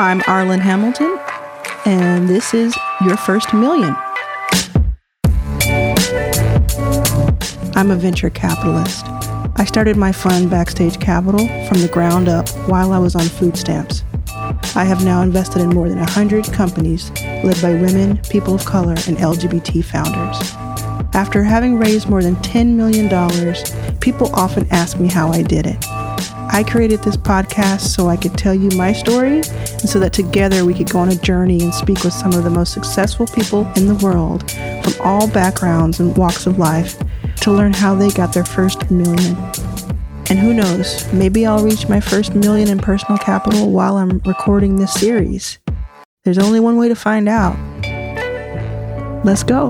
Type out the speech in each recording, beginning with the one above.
I'm Arlan Hamilton, and this is Your First Million. I'm a venture capitalist. I started my fund Backstage Capital from the ground up while I was on food stamps. I have now invested in more than 100 companies led by women, people of color, and LGBT founders. After having raised more than $10 million, people often ask me how I did it. I created this podcast so I could tell you my story and so that together we could go on a journey and speak with some of the most successful people in the world from all backgrounds and walks of life to learn how they got their first million. And who knows, maybe I'll reach my first million in personal capital while I'm recording this series. There's only one way to find out. Let's go.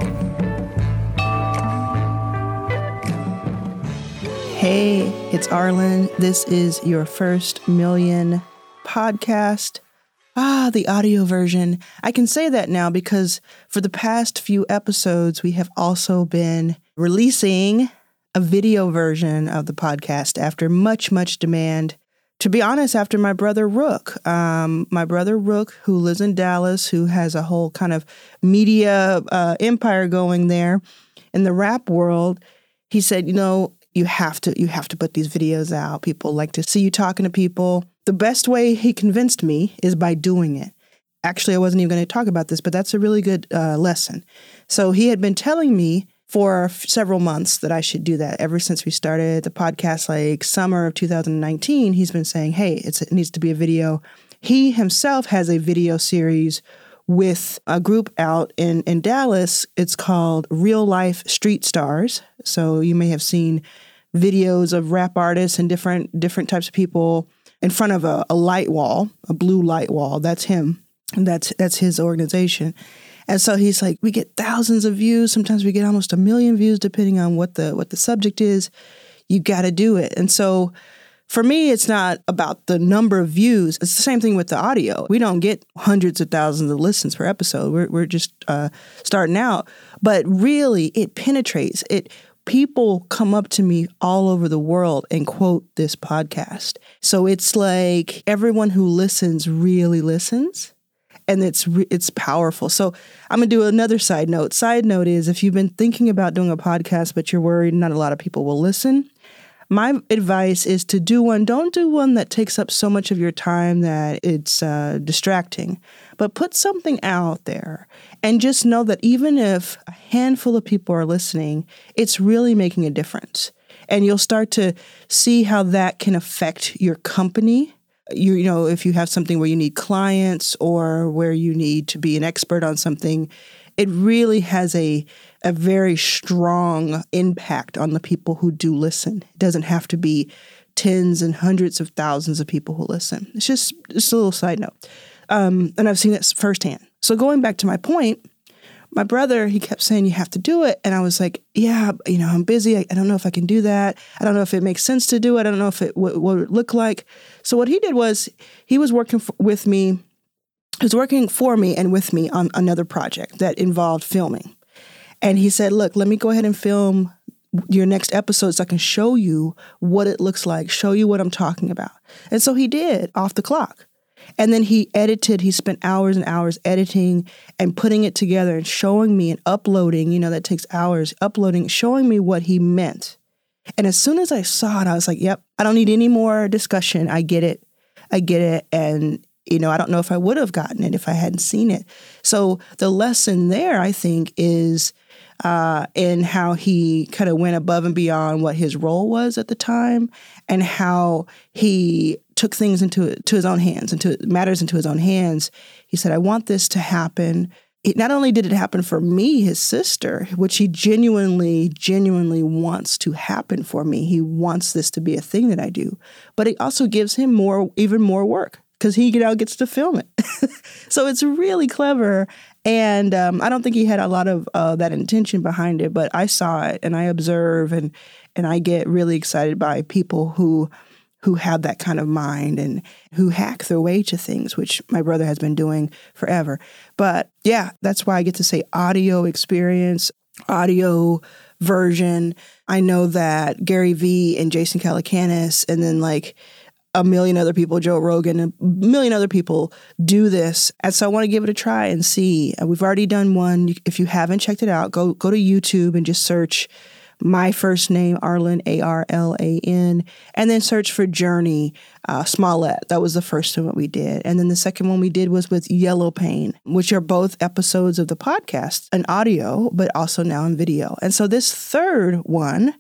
Hey, it's Arlan. This is your first million podcast. Ah, the audio version. I can say that now because for the past few episodes, we have also been releasing a video version of the podcast after much, much demand. To be honest, after my brother Rook, um, my brother Rook, who lives in Dallas, who has a whole kind of media uh, empire going there in the rap world, he said, you know, you have to you have to put these videos out. People like to see you talking to people. The best way he convinced me is by doing it. Actually, I wasn't even going to talk about this, but that's a really good uh, lesson. So he had been telling me for several months that I should do that. Ever since we started the podcast, like summer of 2019, he's been saying, "Hey, it needs to be a video." He himself has a video series with a group out in, in Dallas. It's called Real Life Street Stars. So you may have seen videos of rap artists and different different types of people in front of a, a light wall, a blue light wall. That's him. And that's that's his organization. And so he's like, we get thousands of views. Sometimes we get almost a million views, depending on what the what the subject is. You got to do it. And so for me, it's not about the number of views. It's the same thing with the audio. We don't get hundreds of thousands of listens per episode. We're, we're just uh, starting out. But really, it penetrates. It people come up to me all over the world and quote this podcast. So it's like everyone who listens really listens and it's it's powerful. So I'm to do another side note. Side note is if you've been thinking about doing a podcast but you're worried not a lot of people will listen, my advice is to do one. Don't do one that takes up so much of your time that it's uh, distracting, but put something out there and just know that even if a handful of people are listening, it's really making a difference. And you'll start to see how that can affect your company. You, you know, if you have something where you need clients or where you need to be an expert on something, it really has a a very strong impact on the people who do listen. It doesn't have to be tens and hundreds of thousands of people who listen. It's just just a little side note, um, and I've seen this firsthand. So going back to my point, my brother he kept saying you have to do it, and I was like, yeah, you know, I'm busy. I, I don't know if I can do that. I don't know if it makes sense to do it. I don't know if it what, it look like. So what he did was he was working f- with me he was working for me and with me on another project that involved filming. And he said, Look, let me go ahead and film your next episode so I can show you what it looks like, show you what I'm talking about. And so he did off the clock. And then he edited, he spent hours and hours editing and putting it together and showing me and uploading, you know, that takes hours, uploading, showing me what he meant. And as soon as I saw it, I was like, yep, I don't need any more discussion. I get it. I get it. And you know, I don't know if I would have gotten it if I hadn't seen it. So the lesson there, I think, is uh, in how he kind of went above and beyond what his role was at the time, and how he took things into to his own hands, into matters into his own hands. He said, "I want this to happen." It, not only did it happen for me, his sister, which he genuinely, genuinely wants to happen for me. He wants this to be a thing that I do, but it also gives him more, even more work because he now gets to film it. so it's really clever. And um, I don't think he had a lot of uh, that intention behind it, but I saw it and I observe and and I get really excited by people who who have that kind of mind and who hack their way to things, which my brother has been doing forever. But yeah, that's why I get to say audio experience, audio version. I know that Gary Vee and Jason Calacanis, and then like a million other people, Joe Rogan, a million other people do this. And so I want to give it a try and see. We've already done one. If you haven't checked it out, go go to YouTube and just search my first name, Arlan, A R L A N, and then search for Jurnee uh, Smollett. That was the first one that we did. And then the second one we did was with YelloPain, which are both episodes of the podcast, an audio, but also now in video. And so this third one,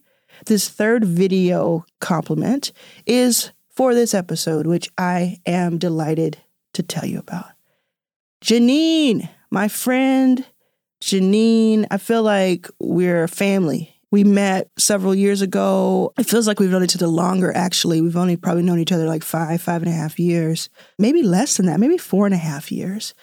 this third video complement is for this episode, which I am delighted to tell you about. Janine, my friend, Janine, I feel like we're a family we met several years ago. It feels like we've known each other longer, actually. We've only probably known each other like five, five and a half years, maybe less than that, maybe four and a half years.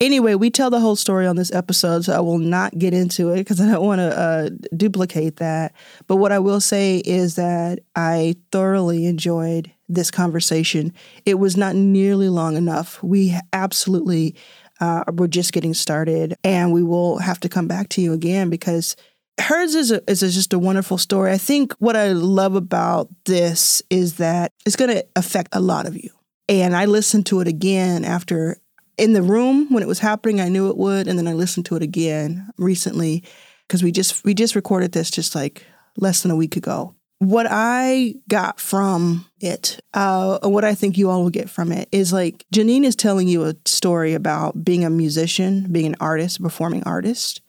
Anyway, we tell the whole story on this episode, so I will not get into it because I don't want to uh, duplicate that. But what I will say is that I thoroughly enjoyed this conversation. It was not nearly long enough. We absolutely uh, we're just getting started, and we will have to come back to you again because hers is, a, is a, just a wonderful story. I think what I love about this is that it's going to affect a lot of you. And I listened to it again after in the room when it was happening. I knew it would, and then I listened to it again recently because we just we just recorded this just like less than a week ago. What I got from it, uh, what I think you all will get from it, is like Janine is telling you a story about being a musician, being an artist, performing artist,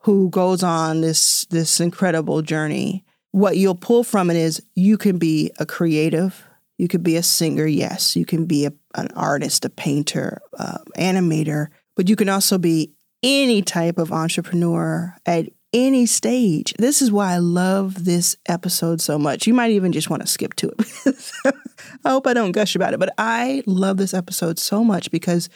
who goes on this this incredible journey. What you'll pull from it is you can be a creative, you could be a singer, yes, you can be a, an artist, a painter, uh, animator, but you can also be any type of entrepreneur at any stage. This is why I love this episode so much. You might even just want to skip to it. I hope I don't gush about it, but I love this episode so much because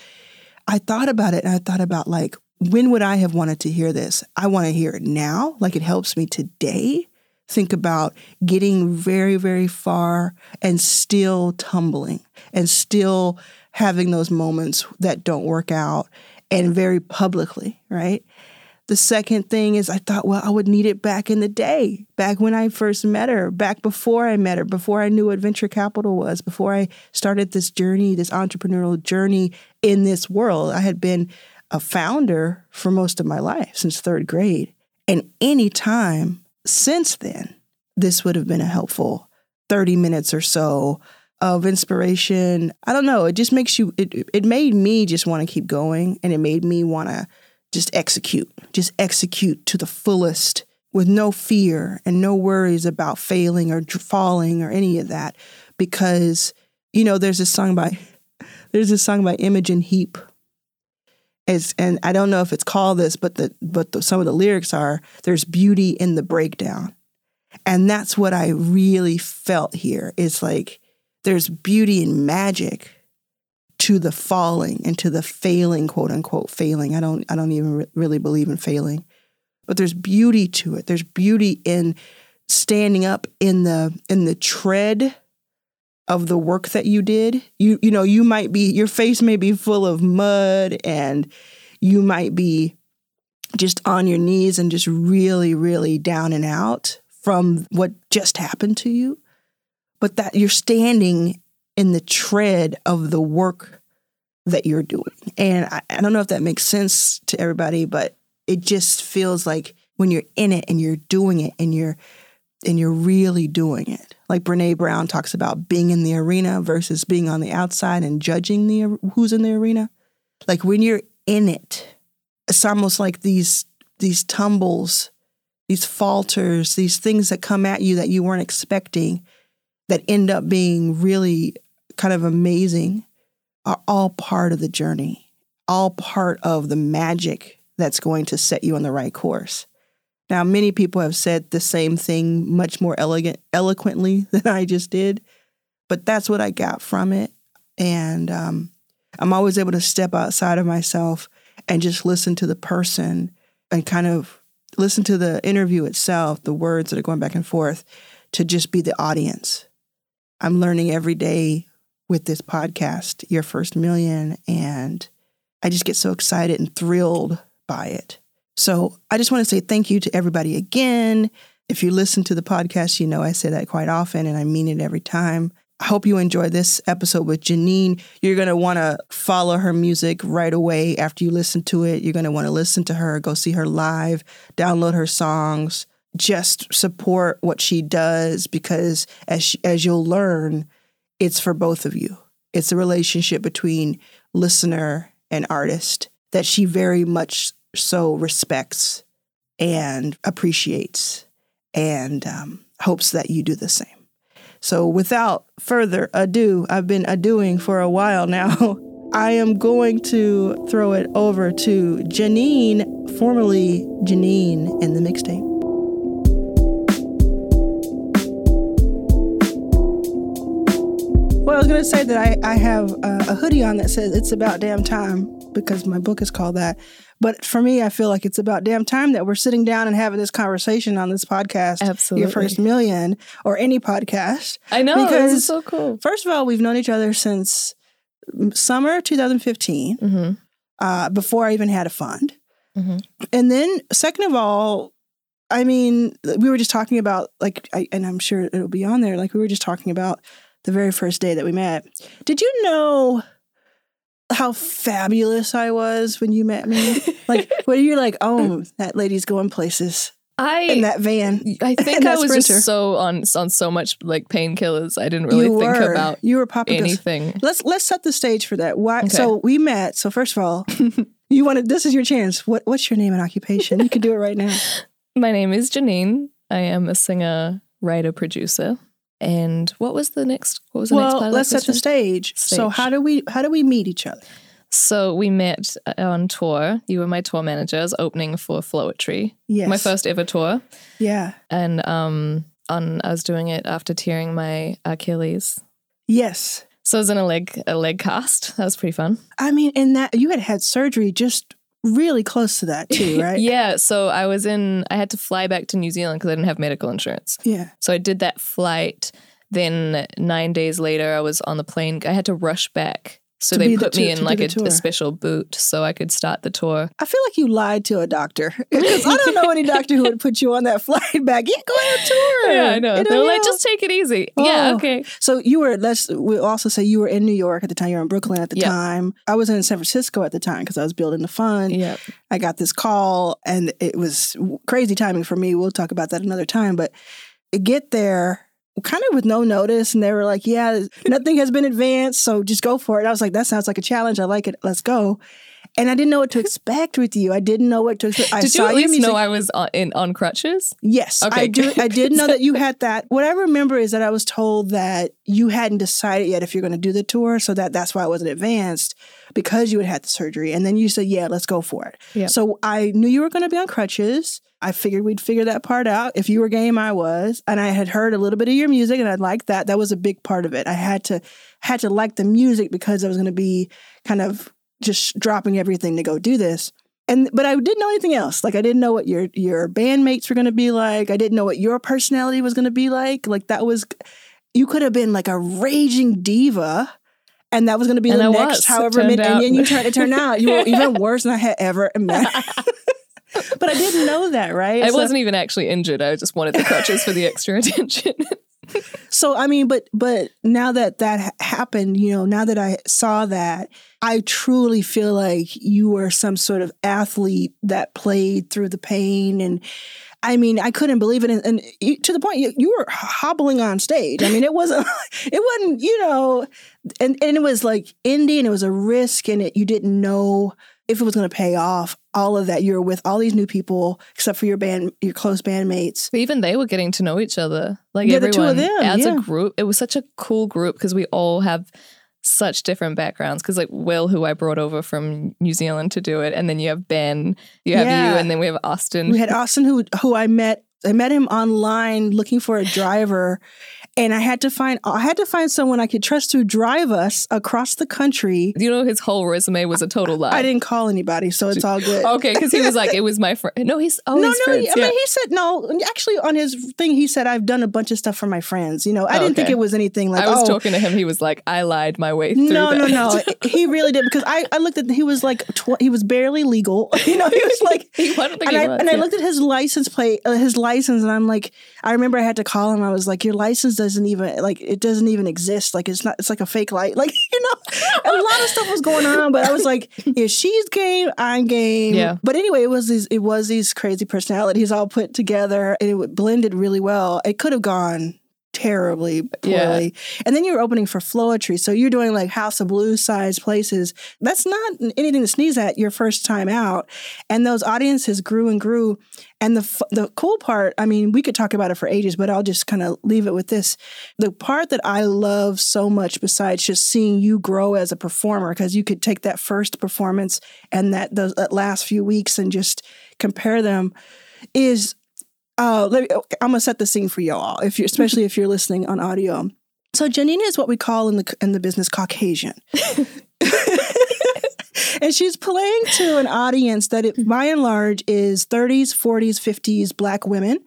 I thought about it and I thought about like when would I have wanted to hear this? I want to hear it now, like it helps me today. Think about getting very, very far and still tumbling and still having those moments that don't work out and very publicly, right? The second thing is, I thought, well, I would need it back in the day, back when I first met her, back before I met her, before I knew what venture capital was, before I started this journey, this entrepreneurial journey in this world. I had been a founder for most of my life since third grade. And any time since then, this would have been a helpful 30 minutes or so of inspiration. I don't know. It just makes you, it, it made me just want to keep going and it made me want to just execute, just execute to the fullest with no fear and no worries about failing or falling or any of that. Because, you know, there's this song by, there's this song by Imogen Heap and I don't know if it's called this, but the but the, some of the lyrics are there's beauty in the breakdown, and that's what I really felt here. It's like there's beauty and magic to the falling and to the failing, quote unquote failing. I don't I don't even re- really believe in failing, but there's beauty to it. There's beauty in standing up in the in the tread of the work that you did. You you know, you might be your face may be full of mud and you might be just on your knees and just really really down and out from what just happened to you. But that you're standing in the tread of the work that you're doing. And I, I don't know if that makes sense to everybody, but it just feels like when you're in it and you're doing it and you're and you're really doing it. Like Brene Brown talks about being in the arena versus being on the outside and judging the who's in the arena. Like when you're in it, it's almost like these these tumbles, these falters, these things that come at you that you weren't expecting that end up being really kind of amazing are all part of the journey, all part of the magic that's going to set you on the right course. Now, many people have said the same thing much more elegant, eloquently than I just did, but that's what I got from it. And um, I'm always able to step outside of myself and just listen to the person and kind of listen to the interview itself, the words that are going back and forth, to just be the audience. I'm learning every day with this podcast, Your First Million, and I just get so excited and thrilled by it. So I just want to say thank you to everybody again. If you listen to the podcast, you know I say that quite often and I mean it every time. I hope you enjoy this episode with Janine. You're going to want to follow her music right away after you listen to it. You're going to want to listen to her, go see her live, download her songs, just support what she does because as she, as you'll learn, it's for both of you. It's a relationship between listener and artist that she very much so respects and appreciates and um, hopes that you do the same. So, without further ado, I've been adoing for a while now. I am going to throw it over to Janine, formerly Janine and the Mixtape. Well, I was going to say that I, I have a, a hoodie on that says it's about damn time because my book is called that. But for me, I feel like it's about damn time that we're sitting down and having this conversation on this podcast. Absolutely. Your first million or any podcast. I know. This is so cool. First of all, we've known each other since summer 2015, Mm-hmm. uh, before I even had a fund. Mm-hmm. And then, second of all, I mean, we were just talking about, like, I, and I'm sure it'll be on there, like, we were just talking about the very first day that we met. Did you know how fabulous I was when you met me? like, when you're like, oh, that lady's going places I in that van. I think I that was Sprinter. just so on on so much like painkillers. I didn't really you think were. about you were popping anything. Let's let's set the stage for that. Why? Okay. So we met. So first of all, you wanted. This is your chance. What What's your name and occupation? You can do it right now. My name is Janine. I am a singer, writer, producer. And what was the next? What was the next well, let's set the question? stage. So how do we how do we meet each other? So we met uh, on tour. You were my tour manager. I was opening for Floetry, Yes. my first ever tour. Yeah. And um, on I was doing it after tearing my Achilles. Yes. So I was in a leg a leg cast. That was pretty fun. I mean, and that you had had surgery just really close to that too, right? yeah. So I was in. I had to fly back to New Zealand because I didn't have medical insurance. Yeah. So I did that flight. Then nine days later, I was on the plane. I had to rush back. So they be the put me tour- in like a, a special boot so I could start the tour. I feel like you lied to a doctor because I don't know any doctor who would put you on that flight back. Yeah, go on a tour. Yeah, I know. You They were like, just take it easy. Yeah, Oh. okay. So you were. Let's. We'll also say you were in New York at the time. You were in Brooklyn at the Yeah. time. I was in San Francisco at the time because I was building the fund. Yeah. I got this call, and it was crazy timing for me. We'll talk about that another time. But get there kind of with no notice, and they were like, "Yeah, nothing has been advanced, so just go for it." I was like, "That sounds like a challenge. I like it. Let's go." And I didn't know what to expect with you. I didn't know what to expect. I Did saw you at least know I was on, in on crutches? Yes, Okay, I do. I did know that you had that. What I remember is that I was told that you hadn't decided yet if you're going to do the tour, so that that's why it wasn't advanced because you had had the surgery. And then you said, "Yeah, let's go for it." Yeah. So I knew you were going to be on crutches. I figured we'd figure that part out. If you were game, I was, and I had heard a little bit of your music, and I liked that. That was a big part of it. I had to had to like the music because I was going to be kind of just dropping everything to go do this and but I didn't know anything else. Like I didn't know what your your bandmates were going to be like. I didn't know what your personality was going to be like. Like that was you could have been like a raging diva. And that was going to be And the I next, was, however many. And out. you tried to turn out you were even worse than I had ever imagined. but I didn't know that, right? I So- wasn't even actually injured. I just wanted the crutches for the extra attention. So I mean, but but now that that happened, you know, now that I saw that, I truly feel like you were some sort of athlete that played through the pain and. I mean, I couldn't believe it, and, and to the point you, you were hobbling on stage. I mean, it wasn't, it wasn't, you know, and and it was like indie, and it was a risk, and it you didn't know if it was going to pay off. All of that, you were with all these new people, except for your band, your close bandmates. But even they were getting to know each other. Like Yeah, the everyone two of them, as yeah. a group. It was such a cool group because we all have such different backgrounds. Because like Will, who I brought over from New Zealand to do it, and then you have Ben, you have Yeah. you, and then we have Austin. We had Austin who who I met. I met him online looking for a driver, and I had to find I had to find someone I could trust to drive us across the country. you know, his whole resume was a total lie. I didn't call anybody, so it's all good. Okay, because he was like, it was my friend. No, he's oh, no, no. friends. I yeah. mean, he said no. Actually, on his thing, he said I've done a bunch of stuff for my friends. You know, I Oh, didn't think it was anything like I was oh. talking to him. He was like, I lied my way through no, no, that. no. he really did because I, I looked at he was like tw- he was barely legal. You know, he was like He- I and I was, and I looked at his license plate, uh, his license, and I'm like, I remember I had to call him. I was like, your license doesn't even like it doesn't even exist. Like it's not. It's like a fake light. Like you know, a lot of stuff was going on. But I was like, if she's game, I'm game. Yeah. But anyway, it was these it was these crazy personalities all put together, and it blended really well. It could have gone terribly poorly. Yeah. And then you're opening for Floetry. So you're doing like House of Blues size places. That's not anything to sneeze at your first time out. And those audiences grew and grew. And the the cool part, I mean, we could talk about it for ages, but I'll just kind of leave it with this. The part that I love so much besides just seeing you grow as a performer because you could take that first performance and that those that last few weeks and just compare them is uh, me, I'm gonna set the scene for y'all, if you especially if you're listening on audio. So Janina is what we call in the in the business Caucasian. and she's playing to an audience that it, by and large is 30s 40s 50s black women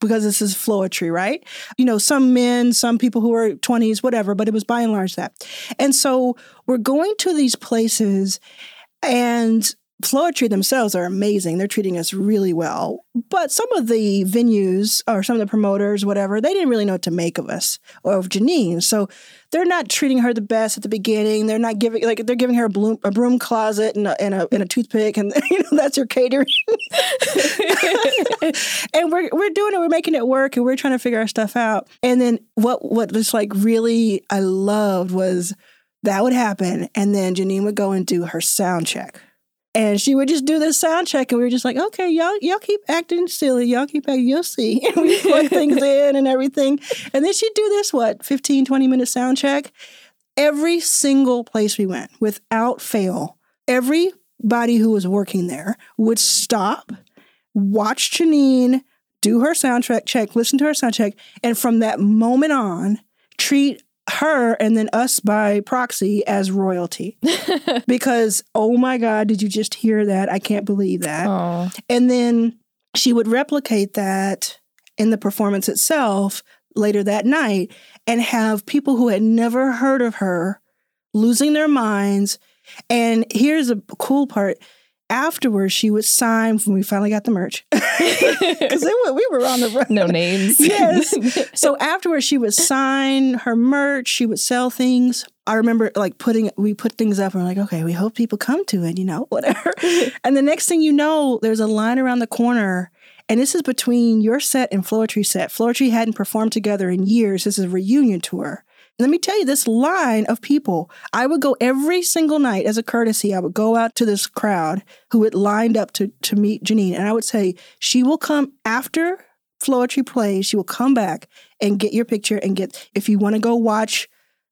because this is Floetry, right? You know, some men, some people who are 20s, whatever, but it was by and large that. And so we're going to these places and Floetry themselves are amazing. They're treating us really well. But some of the venues or some of the promoters, whatever, they didn't really know what to make of us or of Janine. So they're not treating her the best at the beginning. They're not giving like they're giving her a, bloom, a broom closet and a, and a, and a toothpick, and you know that's her catering. and we're we're doing it. We're making it work, and we're trying to figure our stuff out. And then what what just like really I loved was that would happen, and then Janine would go and do her sound check and she would just do this sound check, and we were just like, okay, y'all, y'all keep acting silly. Y'all keep acting, you'll see. And we plug things in and everything. And then she'd do this, what, 15, 20 minute sound check? Every single place we went, without fail, everybody who was working there would stop, watch Janine do her sound check, check, listen to her sound check, and from that moment on, treat her and then us by proxy as royalty. Because oh my god did you just hear that? I can't believe that. Aww. and then she would replicate that in the performance itself later that night and have people who had never heard of her losing their minds. And here's a cool part afterwards she would sign when we finally got the merch because we were on the run. No names. yes. So afterwards she would sign her merch. She would sell things. I remember like putting we put things up and we're like, okay, we hope people come to it, you know, whatever. and the next thing you know, there's a line around the corner. And this is between your set and Floetry set. Floetry hadn't performed together in years. This is a reunion tour. Let me tell you, this line of people, I would go every single night as a courtesy. I would go out to this crowd who had lined up to, to meet Janine. And I would say, she will come after Floetry plays, she will come back and get your picture and get, if you want to go watch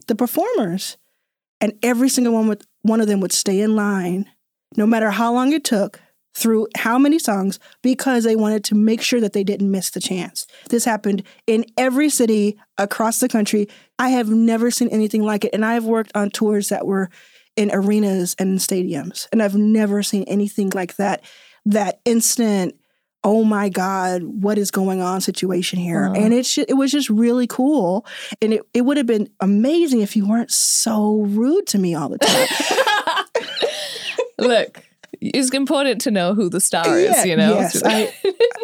the performers. And every single one, would, one of them would stay in line, no matter how long it took, through how many songs because they wanted to make sure that they didn't miss the chance. This happened in every city across the country. I have never seen anything like it. And I have worked on tours that were in arenas and stadiums, and I've never seen anything like that. That instant, oh my God, what is going on situation here? Uh-huh. And it's it was just really cool. And it, it would have been amazing if you weren't so rude to me all the time. Look, it's important to know who the star is, you know? Yes, I,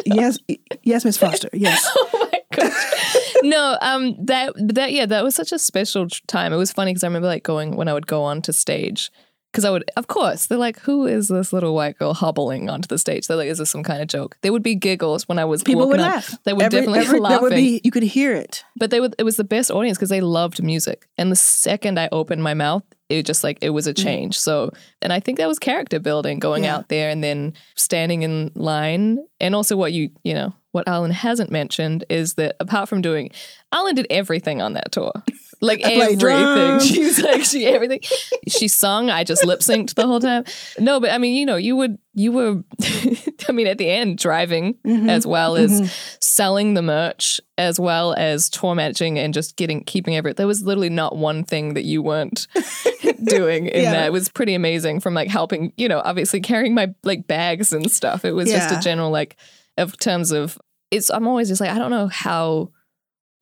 yes, yes, Miss Foster. Yes. oh my gosh. No, um, that that yeah, that was such a special time. It was funny because I remember like going when I would go onto stage because I would, of course, they're like, "Who is this little white girl hobbling onto the stage?" They're like, "Is this some kind of joke?" There would be giggles when I was People would up. laugh. They would Every- definitely every- laughing. There would be, you could hear it. But they would it was the best audience because they loved music. And the second I opened my mouth, it just like it was a mm-hmm. change. So and I think that was character building, going Yeah. out there and then standing in line. And also what you you know, what Arlan hasn't mentioned is that apart from doing Arlan did everything on that tour. Like everything. She's like she everything. she sung, I just lip synced the whole time. No, but I mean, you know, you would you were I mean at the end driving Mhm. as well as Mhm. selling the merch as well as tour managing and just getting keeping every there was literally not one thing that you weren't doing in Yeah. that it was pretty amazing from like helping you know obviously carrying my like bags and stuff it was just a general like of terms of it's i'm always just like i don't know how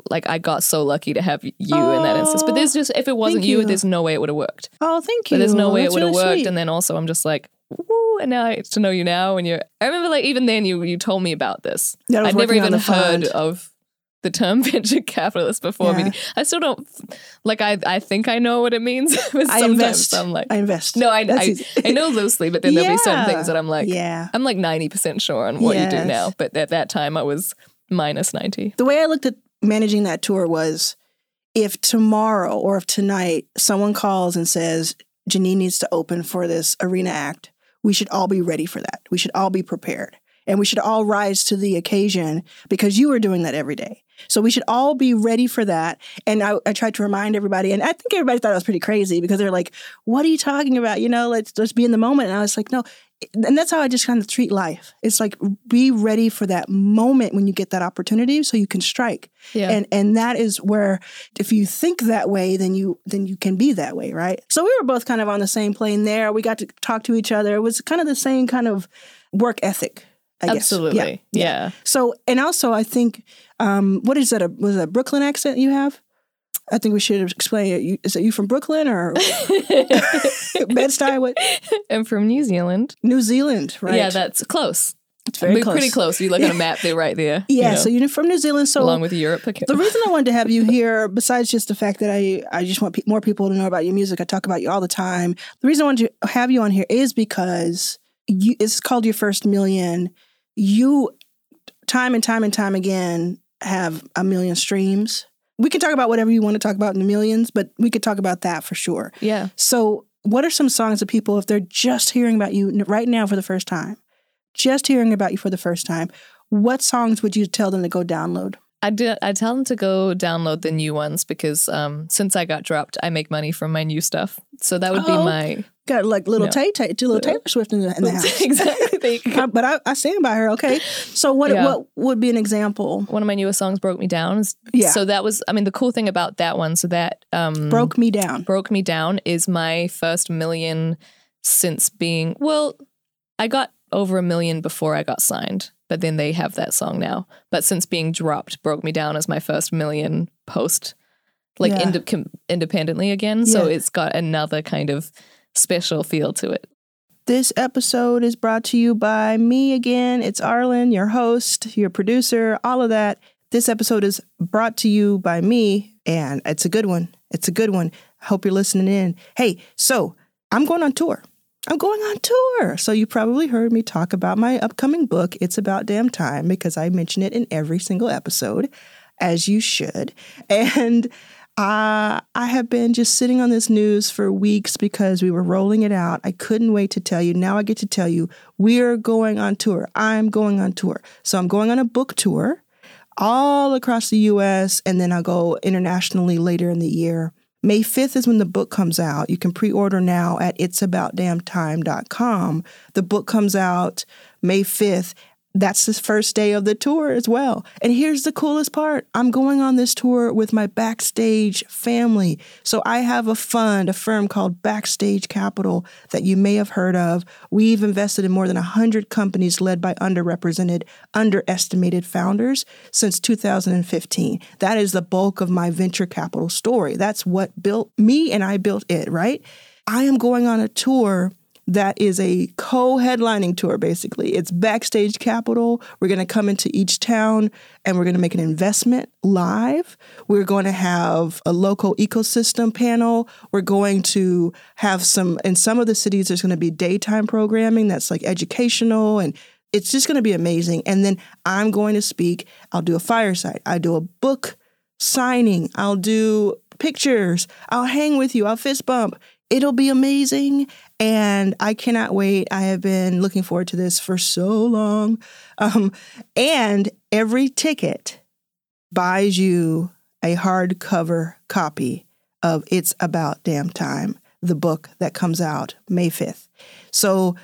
like i got so lucky to have you in that instance but there's just if it wasn't you, you. there's no way it would have worked Oh, thank you. but there's no way That's it would have really worked sweet. and then also i'm just like woo, and now I get to know you now. And you're, I remember like even then you you told me about this. Was I'd never even heard of the term venture capitalist before Yeah. I still don't like. I I think I know what it means, but I invest. I'm like, I invest. no, I I. I know loosely, but then there'll be certain things that I'm like, yeah. I'm like ninety percent sure on what you do now. But at that time, I was minus ninety. The way I looked at managing that tour was if tomorrow or if tonight someone calls and says Janine needs to open for this arena act, we should all be ready for that. We should all be prepared. And we should all rise to the occasion because you are doing that every day. So we should all be ready for that. And I, I tried to remind everybody, and I think everybody thought I was pretty crazy because they're like, "What are you talking about? You know, let's let's be in the moment." And I was like, "No." And that's how I just kind of treat life. It's like be ready for that moment when you get that opportunity, so you can strike. Yeah. And and that is where if you think that way, then you then you can be that way, right? So we were both kind of on the same plane there. We got to talk to each other. It was kind of the same kind of work ethic. I guess. Absolutely. Yeah. Yeah. So and also I think um, what is that? A, was that a Brooklyn accent you have? I think we should explain it. Is You, it you from Brooklyn or Bed Stuy? What? I'm from New Zealand. New Zealand, right? Yeah, that's close. it's very We're close. pretty close. You look at a map, they're right there. you Yeah, know, so you're from New Zealand. So along with Europe. Okay. The reason I wanted to have you here, besides just the fact that I, I just want pe- more people to know about your music, I talk about you all the time. The reason I wanted to have you on here is because you, it's called Your First Million. You, time and time and time again, have a million streams. We can talk about whatever you want to talk about in the millions, but we could talk about that for sure. yeah. So, what are some songs that people, if they're just hearing about you right now for the first time, just hearing about you for the first time, what songs would you tell them to go download? I do. I tell them to go download the new ones because um, since I got dropped, I make money from my new stuff. So that would be Oh. my Got like little No. Tay Tay, little Taylor Swift in the, in the house. exactly. There you go. But I, I stand by her. Okay, so what Yeah. what would be an example? One of my newest songs, "Broke Me Down." Yeah. So that was. I mean, the cool thing about that one, so that um, Broke me down. Broke Me Down is my first million since being, well, I got over a million before I got signed, but then they have that song now. But since being dropped, Broke Me Down is my first million post, like Yeah. inde- com- independently again. So Yeah. it's got another kind of special feel to it. This episode is brought to you by me again. It's Arlan, your host, your producer, all of that. This episode is brought to you by me, and it's a good one. It's a good one. I hope you're listening in. Hey, so I'm going on tour. I'm going on tour. So you probably heard me talk about my upcoming book, It's About Damn Time, because I mention it in every single episode, as you should. And uh, I have been just sitting on this news for weeks because we were rolling it out. I couldn't wait to tell you. Now I get to tell you we're going on tour. I'm going on tour. So I'm going on a book tour all across the US, and then I'll go internationally later in the year. May 5th is when the book comes out. You can pre order now at it'saboutdamntime.com. The book comes out May 5th. That's the first day of the tour as well. And here's the coolest part I'm going on this tour with my backstage family. So I have a fund, a firm called Backstage Capital that you may have heard of. We've invested in more than 100 companies led by underrepresented, underestimated founders since 2015. That is the bulk of my venture capital story. That's what built me and I built it, right? I am going on a tour that is a co-headlining tour basically. It's backstage capital. We're going to come into each town and we're going to make an investment live. We're going to have a local ecosystem panel. We're going to have some in some of the cities there's going to be daytime programming that's like educational and it's just going to be amazing. And then i'm going to speak i'll do a fireside. I do a book signing. I'll do pictures. I'll hang with you. I'll fist bump it'll be amazing and I cannot wait. I have been looking forward to this for so long. Um, and every ticket buys you a hardcover copy of It's About Damn Time, the book that comes out May 5th. So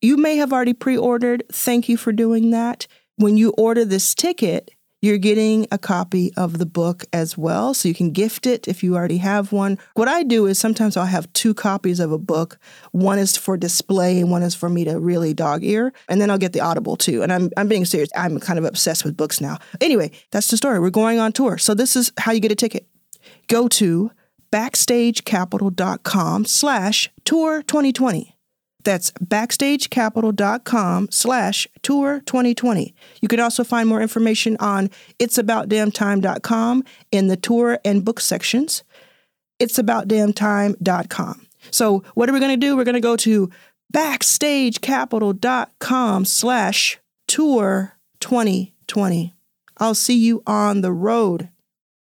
you may have already pre ordered. Thank you for doing that. When you order this ticket, you're getting a copy of the book as well. So you can gift it if you already have one. What I do is sometimes I'll have two copies of a book. One is for display and one is for me to really dog ear. And then I'll get the Audible too. And I'm, I'm being serious. I'm kind of obsessed with books now. Anyway, that's the story. We're going on tour. So this is how you get a ticket. Go to backstagecapital.com slash tour 2020 That's backstagecapital.com slash tour 2020. You can also find more information on it'saboutdamntime.com in the tour and book sections. It'saboutdamntime.com. So what are we going to do? We're going to go to backstagecapital.com slash tour 2020. I'll see you on the road.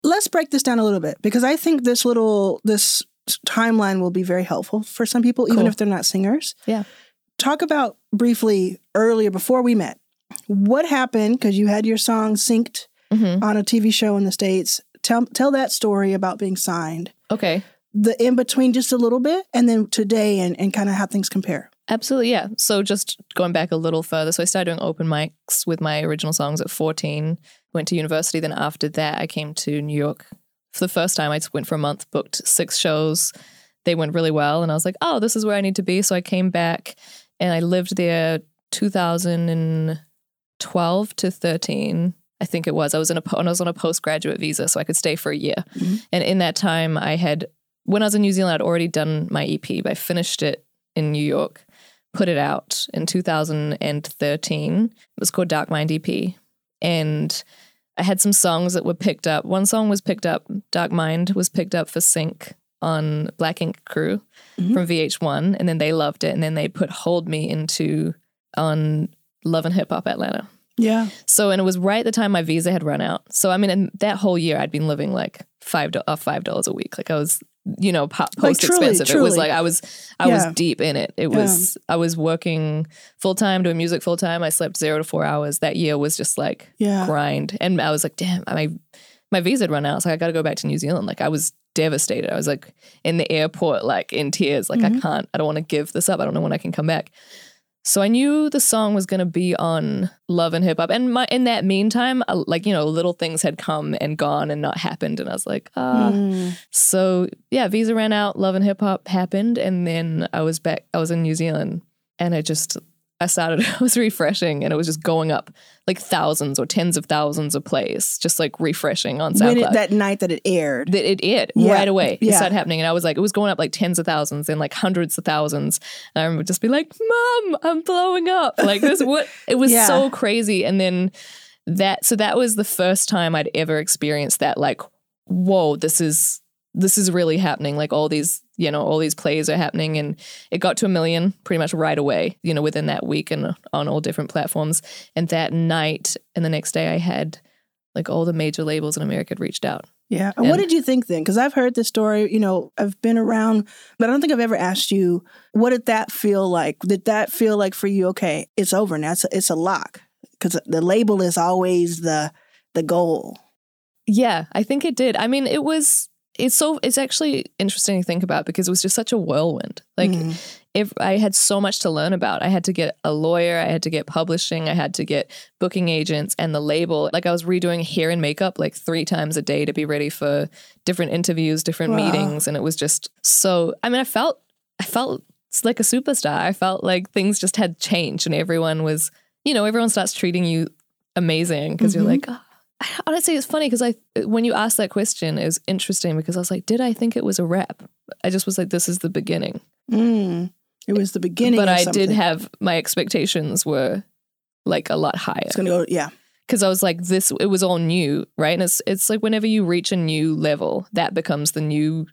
Let's break this down a little bit because I think this little this timeline will be very helpful for some people, even Cool. if they're not singers. Yeah. Talk about briefly earlier before we met. What happened? Because you had your song synced hmm on a TV show in the States. Tell tell that story about being signed. Okay. The in between just a little bit and then today and, and kind of how things compare. Absolutely, yeah. So just going back a little further, so I started doing open mics with my original songs at 14, went to university. Then after that, I came to New York for the first time. I just went for a month, booked six shows. They went really well. And I was like, oh, this is where I need to be. So I came back and I lived there 2012 to 13. I think it was. I was in a I was on a postgraduate visa, so I could stay for a year. Mhm. And in that time, I had when I was in New Zealand, I'd already done my EP. But I finished it in New York, put it out in 2013. It was called Dark Mind EP, and I had some songs that were picked up. One song was picked up. Dark Mind was picked up for sync on Black Ink Crew Mhm. from VH1, and then they loved it, and then they put Hold Me into on Love and Hip Hop Atlanta. Yeah. So, and it was right at the time my visa had run out. So, I mean, in that whole year, I'd been living like five off five dollars a week. Like I was, you know, po- Like, post truly, expensive. It was like I was, I Yeah. was deep in it. It was, I was working full time, doing music full time. I slept zero to four hours. That year was just like Yeah. grind, and I was like, damn, my my visa had run out, so I got to go back to New Zealand. Like I was devastated. I was like in the airport, like in tears. Like I Mhm. can't. I don't want to give this up. I don't know when I can come back. So I knew the song was going to be on Love and Hip Hop, and my in that meantime, uh, like you know, little things had come and gone and not happened, and I was like, ah. Mm. So yeah, visa ran out, Love and Hip Hop happened, and then I was back. I was in New Zealand, and I just I started. I was refreshing, and it was just going up like thousands or tens of thousands of plays, just like refreshing on When SoundCloud. it, that night that it aired. that it aired Yeah, right away. It started happening, and I was like, it was going up like tens of thousands and like hundreds of thousands. And I remember just be like, "Mom, I'm blowing up!" Like this, what? It was Yeah. so crazy. And then that, so that was the first time I'd ever experienced that. Like, whoa, this is this is really happening. Like all these, you know, all these plays are happening, and it got to a million pretty much right away. You know, within that week and on all different platforms. And that night and the next day, I had like all the major labels in America had reached out. Yeah. And what did you think then? Because I've heard this story, you know, I've been around, but I don't think I've ever asked you, what did that feel like? Did that feel like for you, okay, it's over now, it's a, it's a lock? Because the label is always the the goal. Yeah, I think it did. I mean, it was it's so it's actually interesting to think about because it was just such a whirlwind. Like Mhm. if I had so much to learn about. I had to get a lawyer, I had to get publishing, I had to get booking agents and the label. Like I was redoing hair and makeup like 3 times a day to be ready for different interviews, different Wow. meetings and it was just so I mean, I felt I felt like a superstar. I felt like things just had changed and everyone was, you know, everyone starts treating you amazing because Mhm. you're like, oh, honestly, it's funny because I, when you asked that question, it was interesting because I was like, did I think it was a wrap? I just was like, this is the beginning. Mm. It was the beginning. but I something. did have my expectations were like a lot higher It's gonna go. Yeah. because I was like, this, it was all new, right? And it's it's like whenever you reach a new level, that becomes the new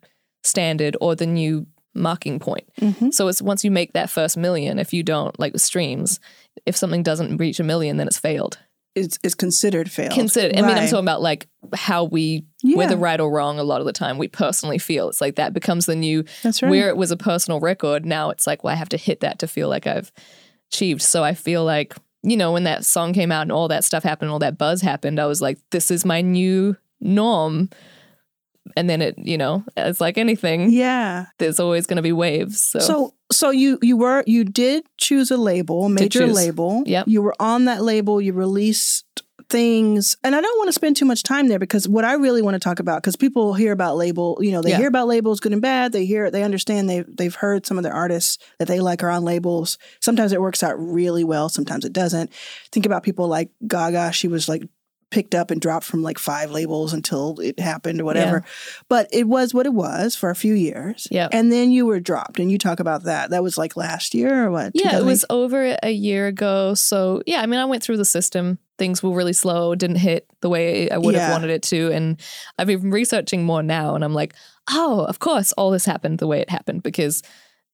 standard or the new marking point. hmm So it's once you make that first million, if you don't like streams, if something doesn't reach a million, then it's failed. It's it's considered failed. Consider. I mean, I'm talking about like how we Yeah, whether right or wrong, a lot of the time we personally feel it's like that becomes the new that's right. where it was a personal record. Now it's like, well, I have to hit that to feel like I've achieved. So I feel like, you know, when that song came out and all that stuff happened, all that buzz happened, I was like, this is my new norm. And then it, you know, it's like anything, yeah. there's always going to be waves. So, So so you you were you did choose a label, major label. Yep. You were on that label. You released things, and I don't want to spend too much time there because what I really want to talk about because people hear about label, you know, they Yeah. hear about labels, good and bad. They hear they understand they they've heard some of their artists that they like are on labels. Sometimes it works out really well. Sometimes it doesn't. Think about people like Gaga. She was like picked up and dropped from like five labels until it happened or whatever. But it was what it was for a few years. Yeah. And then you were dropped and you talk about that. That was like last year or what? Yeah, it was over a year ago. So yeah, I mean, I went through the system. Things were really slow, didn't hit the way I would Yeah. have wanted it to. And I've been researching more now and I'm like, oh, of course, all this happened the way it happened because,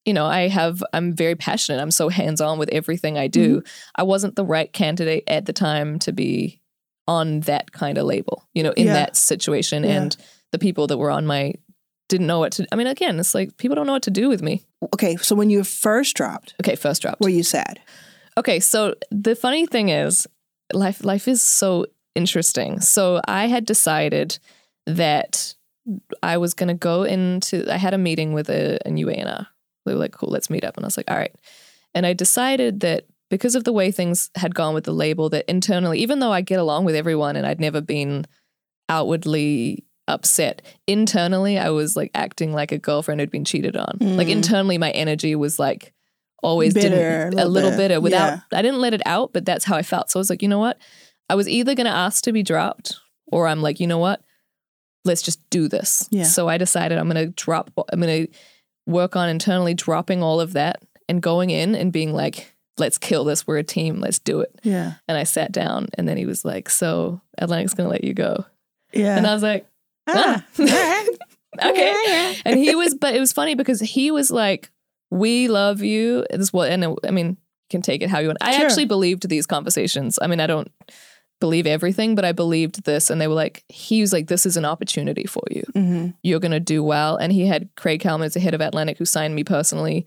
you know, I have, I'm very passionate. I'm so hands on with everything I do. Mm-hmm. I wasn't the right candidate at the time to be on that kind of label, you know, in Yeah. that situation. Yeah. And the people that were on my, didn't know what to, I mean, again, it's like people don't know what to do with me. Okay, so when you first dropped, Okay, first dropped. were you sad? Okay, so the funny thing is, life life is so interesting. So I had decided that I was gonna go into. I had a meeting with a, a new A&R. They were like, "Cool, let's meet up." And I was like, "All right." And I decided that because of the way things had gone with the label, that internally, even though I get along with everyone and I'd never been outwardly upset, internally I was like acting like a girlfriend who'd been cheated on. Like Mm. internally, my energy was like always Bitter, didn't, a a little bit. bitter without Yeah. I didn't let it out, but that's how I felt. So I was like, you know what? I was either gonna ask to be dropped or I'm like, you know what? Let's just do this. Yeah. So I decided I'm gonna drop I'm gonna work on internally dropping all of that and going in and being like, let's kill this. We're a team. Let's do it. Yeah. And I sat down and then he was like, So Atlantic's gonna let you go. Yeah. And I was like, ah, right. okay. And he was, but it was funny because he was like, "We love you." This what, and I mean, you can take it how you want. I Sure. actually believed these conversations. I mean, I don't believe everything, but I believed this, and they were like, he was like, "This is an opportunity for you. Mhm. You're gonna do well." And he had Craig Kallman as the head of Atlantic, who signed me personally.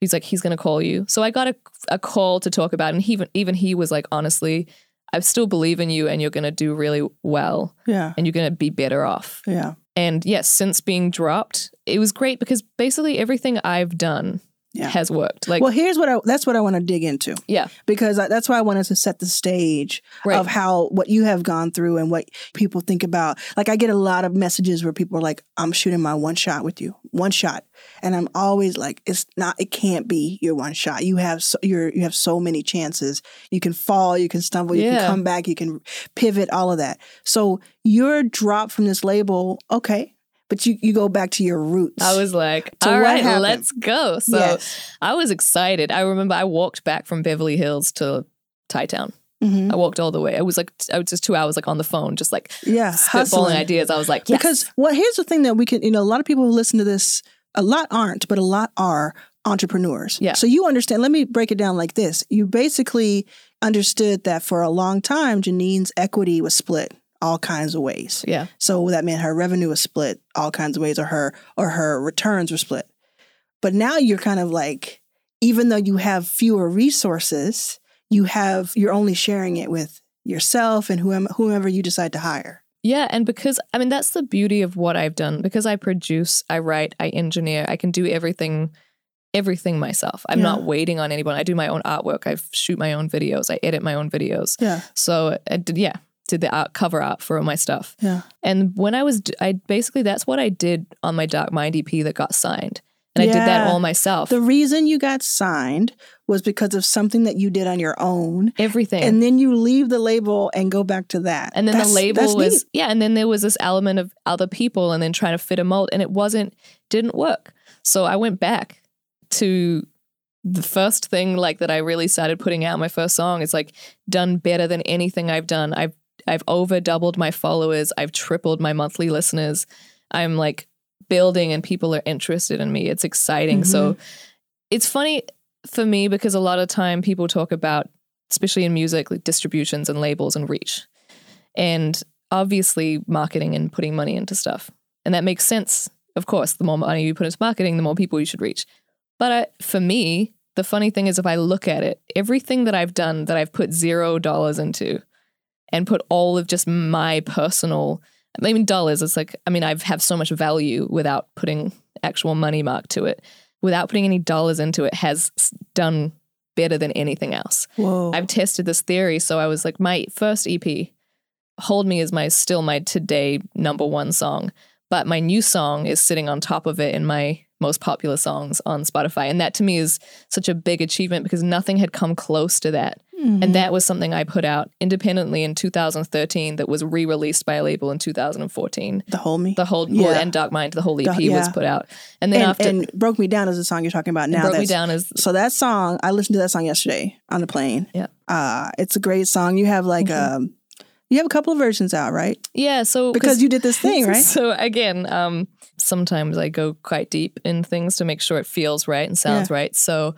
He's like, he's gonna call you. So I got a, a call to talk about, and he, even even he was like, honestly. I still believe in you and you're going to do really well Yeah. and you're going to be better off. Yeah. And yes, since being dropped, it was great because basically everything I've done Yeah. has worked. Like, well, here's what I that's what I want to dig into yeah, because I, that's why I wanted to set the stage right. of how what you have gone through and what people think about. Like I get a lot of messages where people are like, "I'm shooting my one shot with you, one shot," and I'm always like, "It's not. It can't be your one shot. You have so, you're you have so many chances. You can fall, you can stumble, you Yeah. can come back, you can pivot, all of that. So you're dropped from this label, okay." But you, you go back to your roots. I was like, all happened? let's go. So yes. I was excited. I remember I walked back from Beverly Hills to Thai Town. Mhm. I walked all the way. I was like, I was just two hours like on the phone, just like yeah, spitballing hustling. ideas. I was like, yes. Because well, here's the thing that we can, you know, a lot of people who listen to this, a lot aren't, but a lot are entrepreneurs. Yeah. So you understand. Let me break it down like this. You basically understood that for a long time, Janine's equity was split all kinds of ways. yeah, So that meant her revenue was split all kinds of ways, or her or her returns were split. But now you're kind of like, even though you have fewer resources, you have you're only sharing it with yourself and whoever whomever you decide to hire. Yeah, and because I mean that's the beauty of what I've done because I produce, I write, I engineer, I can do everything everything myself. I'm Yeah. not waiting on anyone. I do my own artwork, I shoot my own videos, I edit my own videos. Yeah. So I did yeah, did the art cover art for all my stuff. Yeah. And when I was I basically that's what I did on my Dark Mind EP that got signed. And I did that all myself. The reason you got signed was because of something that you did on your own. everything. And then you leave the label and go back to that. And then That's- the label was neat. yeah, and then there was this element of other people and then trying to fit a mold and it wasn't didn't work. So I went back to the first thing like that I really started putting out my first song It's like done better than anything I've done. I've I've over doubled my followers, I've tripled my monthly listeners. I'm like building and people are interested in me. It's exciting. So mm-hmm. it's funny for me because a lot of time people talk about especially in music like distributions and labels and reach and obviously marketing and putting money into stuff. And that makes sense. Of course, the more money you put into marketing, the more people you should reach. But I, for me, the funny thing is, if I look at it, everything that I've done that I've put zero dollars into and put all of just my personal, I mean, dollars, it's like, I mean, I've have so much value without putting actual money mark to it, without putting any dollars into it, has done better than anything else. Whoa. I've tested this theory. So I was like, my first EP, Hold Me is my still my today number one song. But my new song is sitting on top of it in my most popular songs on Spotify. And that to me is such a big achievement because nothing had come close to that Mm-hmm. And that was something I put out independently in 2013 that was re released by a label in 2014. the whole me. The whole Yeah. and Dark Mind, the whole EP Dark- was put out. And then and, after and broke me down is the song you're talking about now. Broke Me Down is So that song, I listened to that song yesterday on the plane. Yeah. Uh, it's a great song. You have like Mhm. um you have a couple of versions out, right? yeah, so Because you did this thing, right? So again, um, sometimes I go quite deep in things to make sure it feels right and sounds right. So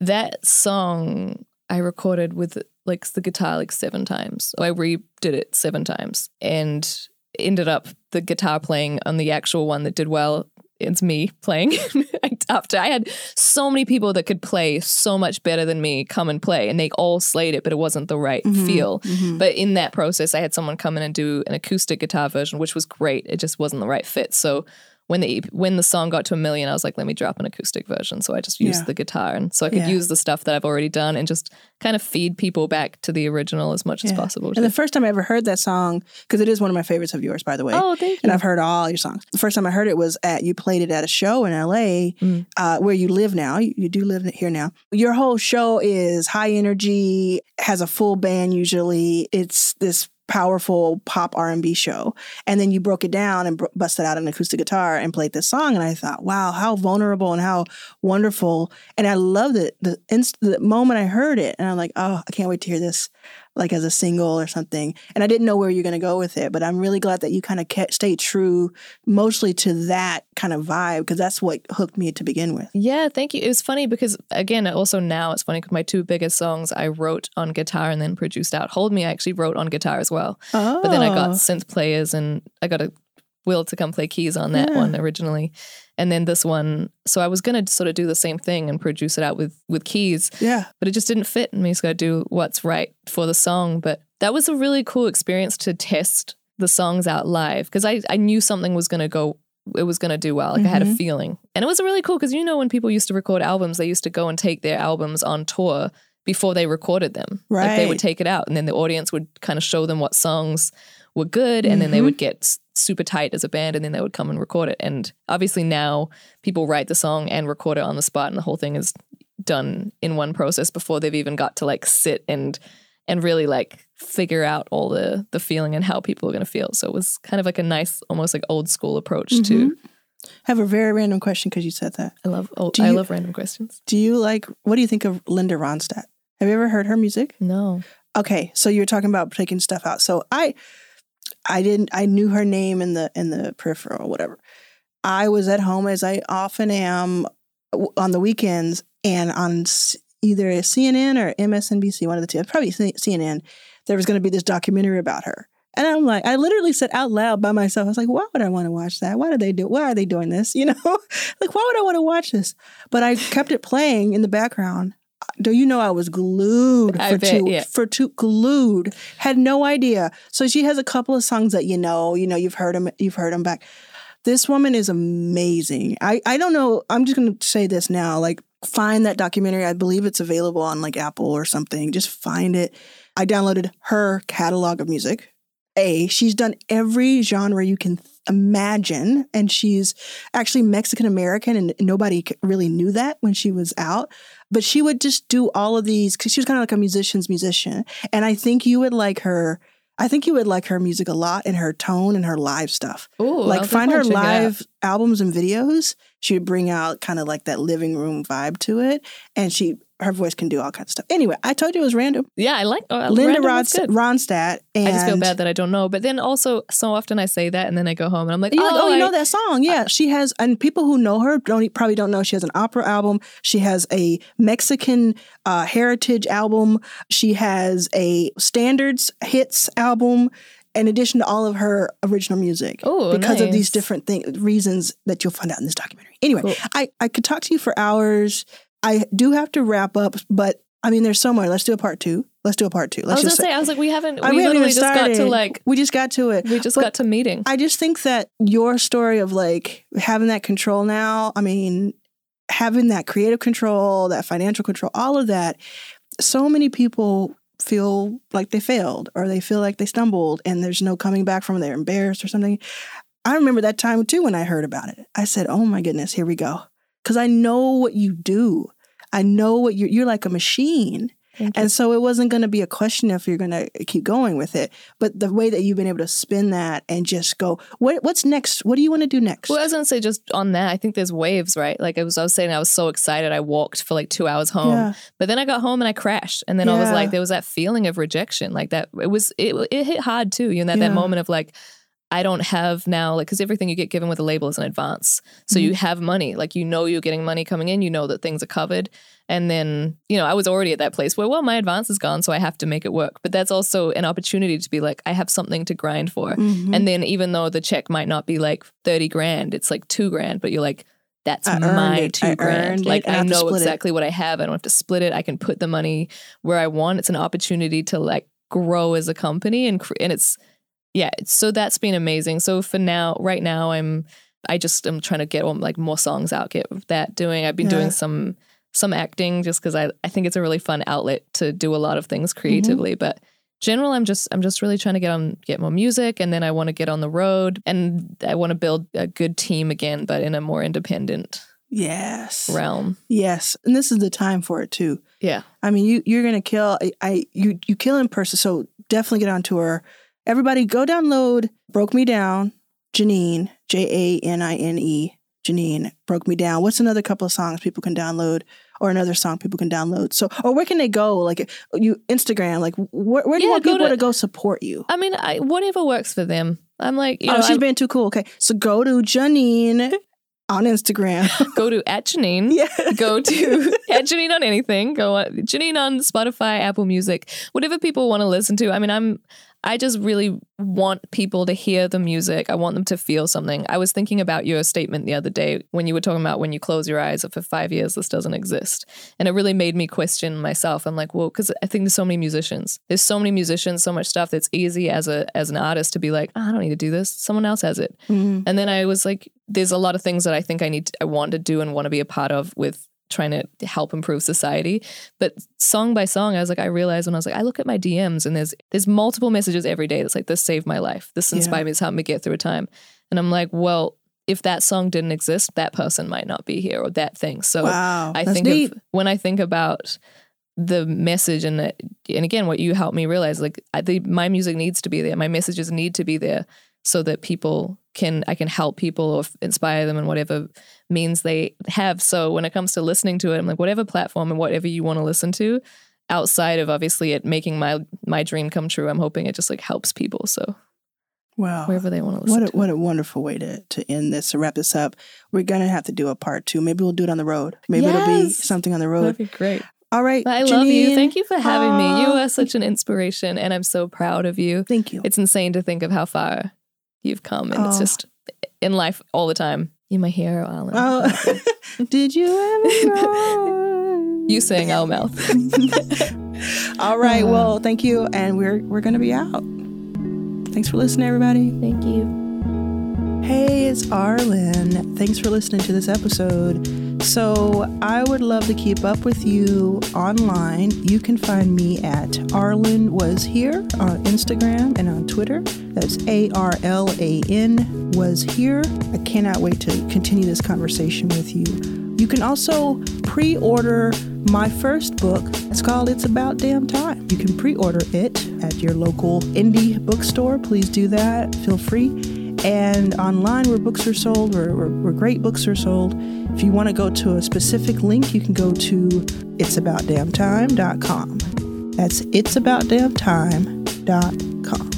that song I recorded with like the guitar like seven times. I redid it seven times and ended up the guitar playing on the actual one that did well. It's me playing. After I had so many people that could play so much better than me come and play, and they all slayed it, but it wasn't the right Mhm, feel. mhm. But in that process, I had someone come in and do an acoustic guitar version, which was great. It just wasn't the right fit. So when the when the song got to a million, I was like, let me drop an acoustic version. So I just used Yeah. the guitar, and so I could Yeah. use the stuff that I've already done and just kind of feed people back to the original as much as Yeah. possible. And the first time I ever heard that song, because it is one of my favorites of yours, by the way. oh, thank you. And I've heard all your songs. The first time I heard it was at you played it at a show in LA, Mm. uh, where you live now. You, you do live here now. Your whole show is high energy, has a full band usually. It's this powerful pop R&B show. And then you broke it down and busted out an acoustic guitar and played this song and I thought, "Wow, how vulnerable and how wonderful." And I loved it. The inst- the moment I heard it and I'm like, "Oh, I can't wait to hear this like as a single or something." And I didn't know where you're going to go with it, but I'm really glad that you kind of kept stayed true mostly to that kind of vibe because that's what hooked me to begin with. Yeah, thank you. It was funny because again, also now it's funny because my two biggest songs I wrote on guitar and then produced out. Hold Me, I actually wrote on guitar as well. Oh. But then I got oh. synth players and I got a Will to come play keys on that Yeah. one originally. And then this one, so I was gonna sort of do the same thing and produce it out with with keys, Yeah. but it just didn't fit. And we just gotta do what's right for the song. But that was a really cool experience to test the songs out live because I, I knew something was gonna go it was gonna do well. Like I had a Mhm. feeling. And it was really cool because you know when people used to record albums, they used to go and take their albums on tour before they recorded them. Like they would take it out and then the audience would kind of show them what songs were good and then they would get super tight as a band and then they would come and record it. And obviously now people write the song and record it on the spot and the whole thing is done in one process before they've even got to like sit and and really like figure out all the the feeling and how people are going to feel. So it was kind of like a nice almost like old school approach to Mhm. have a very random question because you said that. I love old, Do I you- love random questions. Do you like, what do you think of Linda Ronstadt? Have you ever heard her music? No. Okay, so you're talking about taking stuff out. So I, I didn't, I knew her name in the in the peripheral, or whatever. I was at home as I often am on the weekends, and on either CNN or MSNBC, one of the two, probably CNN, there was going to be this documentary about her. And I'm like, I literally said out loud by myself, I was like, why would I want to watch that? Why do they do? Why are they doing this? You know, like why would I want to watch this? But I kept it playing in the background. Do you know I was glued I for bet, two yeah. for two glued. Had no idea. So she has a couple of songs that you know, you know, you've heard them, you've heard them back. This woman is amazing. I I don't know. I'm just gonna say this now. Like, find that documentary. I believe it's available on like Apple or something. Just find it. I downloaded her catalog of music. A, she's done every genre you can imagine, and she's actually Mexican American, and nobody really knew that when she was out. But she would just do all of these because she was kind of like a musician's musician, and I think you would like her. I think you would like her music a lot and her tone and her live stuff. Ooh, like I'll find her definitely check it out. live albums and videos. She would bring out kind of like that living room vibe to it, and she her voice can do all kinds of stuff. Anyway, I told you it was random. Yeah, I like uh, Linda Ronst- Ronstadt, and I just feel bad that I don't know. But then also, so often I say that, and then I go home and I'm like, You're like, oh, you I- know that song? Yeah, she has, and people who know her don't probably don't know she has an opera album. She has a Mexican uh, heritage album. She has a standards hits album. In addition to all of her original music, Oh, because of these different things, reasons that you'll find out in this documentary. Anyway, Cool. I I could talk to you for hours. I do have to wrap up, but I mean, there's so much. Let's do a part two. Let's do a part two. I Let's was gonna say, I was like, we haven't, I- we, haven't literally just got to like, we just got to it. we just But got to meeting. I just think that your story of like having that control now, I mean, having that creative control, that financial control, all of that, so many people feel like they failed or they feel like they stumbled and there's no coming back from it. They're embarrassed or something. I remember that time too when I heard about it. I said, oh my goodness, here we go. Because I know what you do. I know what you're, you're like a machine. And so it wasn't going to be a question if you're going to keep going with it, but the way that you've been able to spin that and just go, what, what's next? What do you want to do next? Well, I was gonna say just on that, I think there's waves, right? Like I was, I was saying, I was so excited. I walked for like two hours home, Yeah. but then I got home and I crashed, and then I was like, there was that feeling of rejection, like that. It was, it, it hit hard too. You know, that, Yeah. that moment of like, I don't have now, like, because everything you get given with a label is in advance, so Mm-hmm. you have money, like you know you're getting money coming in, you know that things are covered, and then you know I was already at that place where well my advance is gone, so I have to make it work. But that's also an opportunity to be like, I have something to grind for. Mhm. And then even though the check might not be like 30 grand, it's like two grand, but you're like, that's I my two I grand. Like I I know split it. exactly what I have. I don't have to split it. I can put the money where I want. It's an opportunity to like grow as a company and cre- and it's yeah. So that's been amazing. So for now, right now, I'm I just am trying to get all, like more songs out, get that doing. I've been Yeah. doing some some acting just because I I think it's a really fun outlet to do a lot of things mm-hmm. creatively, but general i'm just i'm just really trying to get on get more music and then i want to get on the road and i want to build a good team again but in a more independent yes. realm Yes. And this is the time for it too. yeah I mean, you you're gonna kill. I, I you you kill in person, so definitely get on tour. Everybody, go download "Broke Me Down." Janine, J A N I N E, Janine broke me down. What's another couple of songs people can download, or another song people can download? So, or where can they go? Like you Instagram, like where, where do you Yeah, want people to, to- go support you? i mean I, whatever works for them i'm like you oh, know oh, she's I'm- being too cool. Okay, so go to Janine on Instagram. go to at janine yeah, go to at Janine on anything. Go on Janine on Spotify, Apple Music, whatever people want to listen to. I mean, I'm I just really want people to hear the music. I want them to feel something. I was thinking about your statement the other day when you were talking about when you close your eyes, for five years this doesn't exist, and it really made me question myself. I'm like, well, because I think there's so many musicians. There's so many musicians, so much stuff that's easy as a as an artist to be like, "Oh, I don't need to do this. Someone else has it. Mhm. And then I was like, there's a lot of things that I think I need, to, I want to do and want to be a part of with trying to help improve society. But song by song, I was like, I realized when I was like, I look at my DMs and there's there's multiple messages every day that's like, this saved my life. This Yeah. inspired me. This helped me get through a time. And I'm like, well, if that song didn't exist, that person might not be here or that thing. So wow, I think neat. of when I think about the message and the, and again what you helped me realize like I, the, my music needs to be there my messages need to be there so that people can I can help people or inspire them in whatever means they have so when it comes to listening to it I'm like whatever platform and whatever you want to listen to outside of obviously it making my my dream come true I'm hoping it just like helps people so wow. wherever they want to listen What a, what a wonderful way to, to end this, to wrap this up. We're going to have to do a part two. Maybe we'll do it on the road. Maybe it'll be something on the road. that'd be great All right. I love you thank you for having me you are such an ah. inspiration and I'm so proud of you Thank you. it's insane to think of how far you've come and it's Oh. just in life all the time you're my hero Arlan Oh, did you ever you sang our mouth All right. Uh-huh. Well, thank you, and we're we're gonna be out. Thanks for listening, everybody. thank you Hey, it's Arlan. Thanks for listening to this episode. So, I would love to keep up with you online. You can find me at Arlan Was Here on Instagram and on Twitter. That's A R L A N Was Here. I cannot wait to continue this conversation with you. You can also pre order my first book. It's called It's About Damn Time. You can pre order it at your local indie bookstore. Please do that. Feel free and online where books are sold, where, where, where great books are sold. If you want to go to a specific link, you can go to it'saboutdamntime.com. That's it'saboutdamntime.com.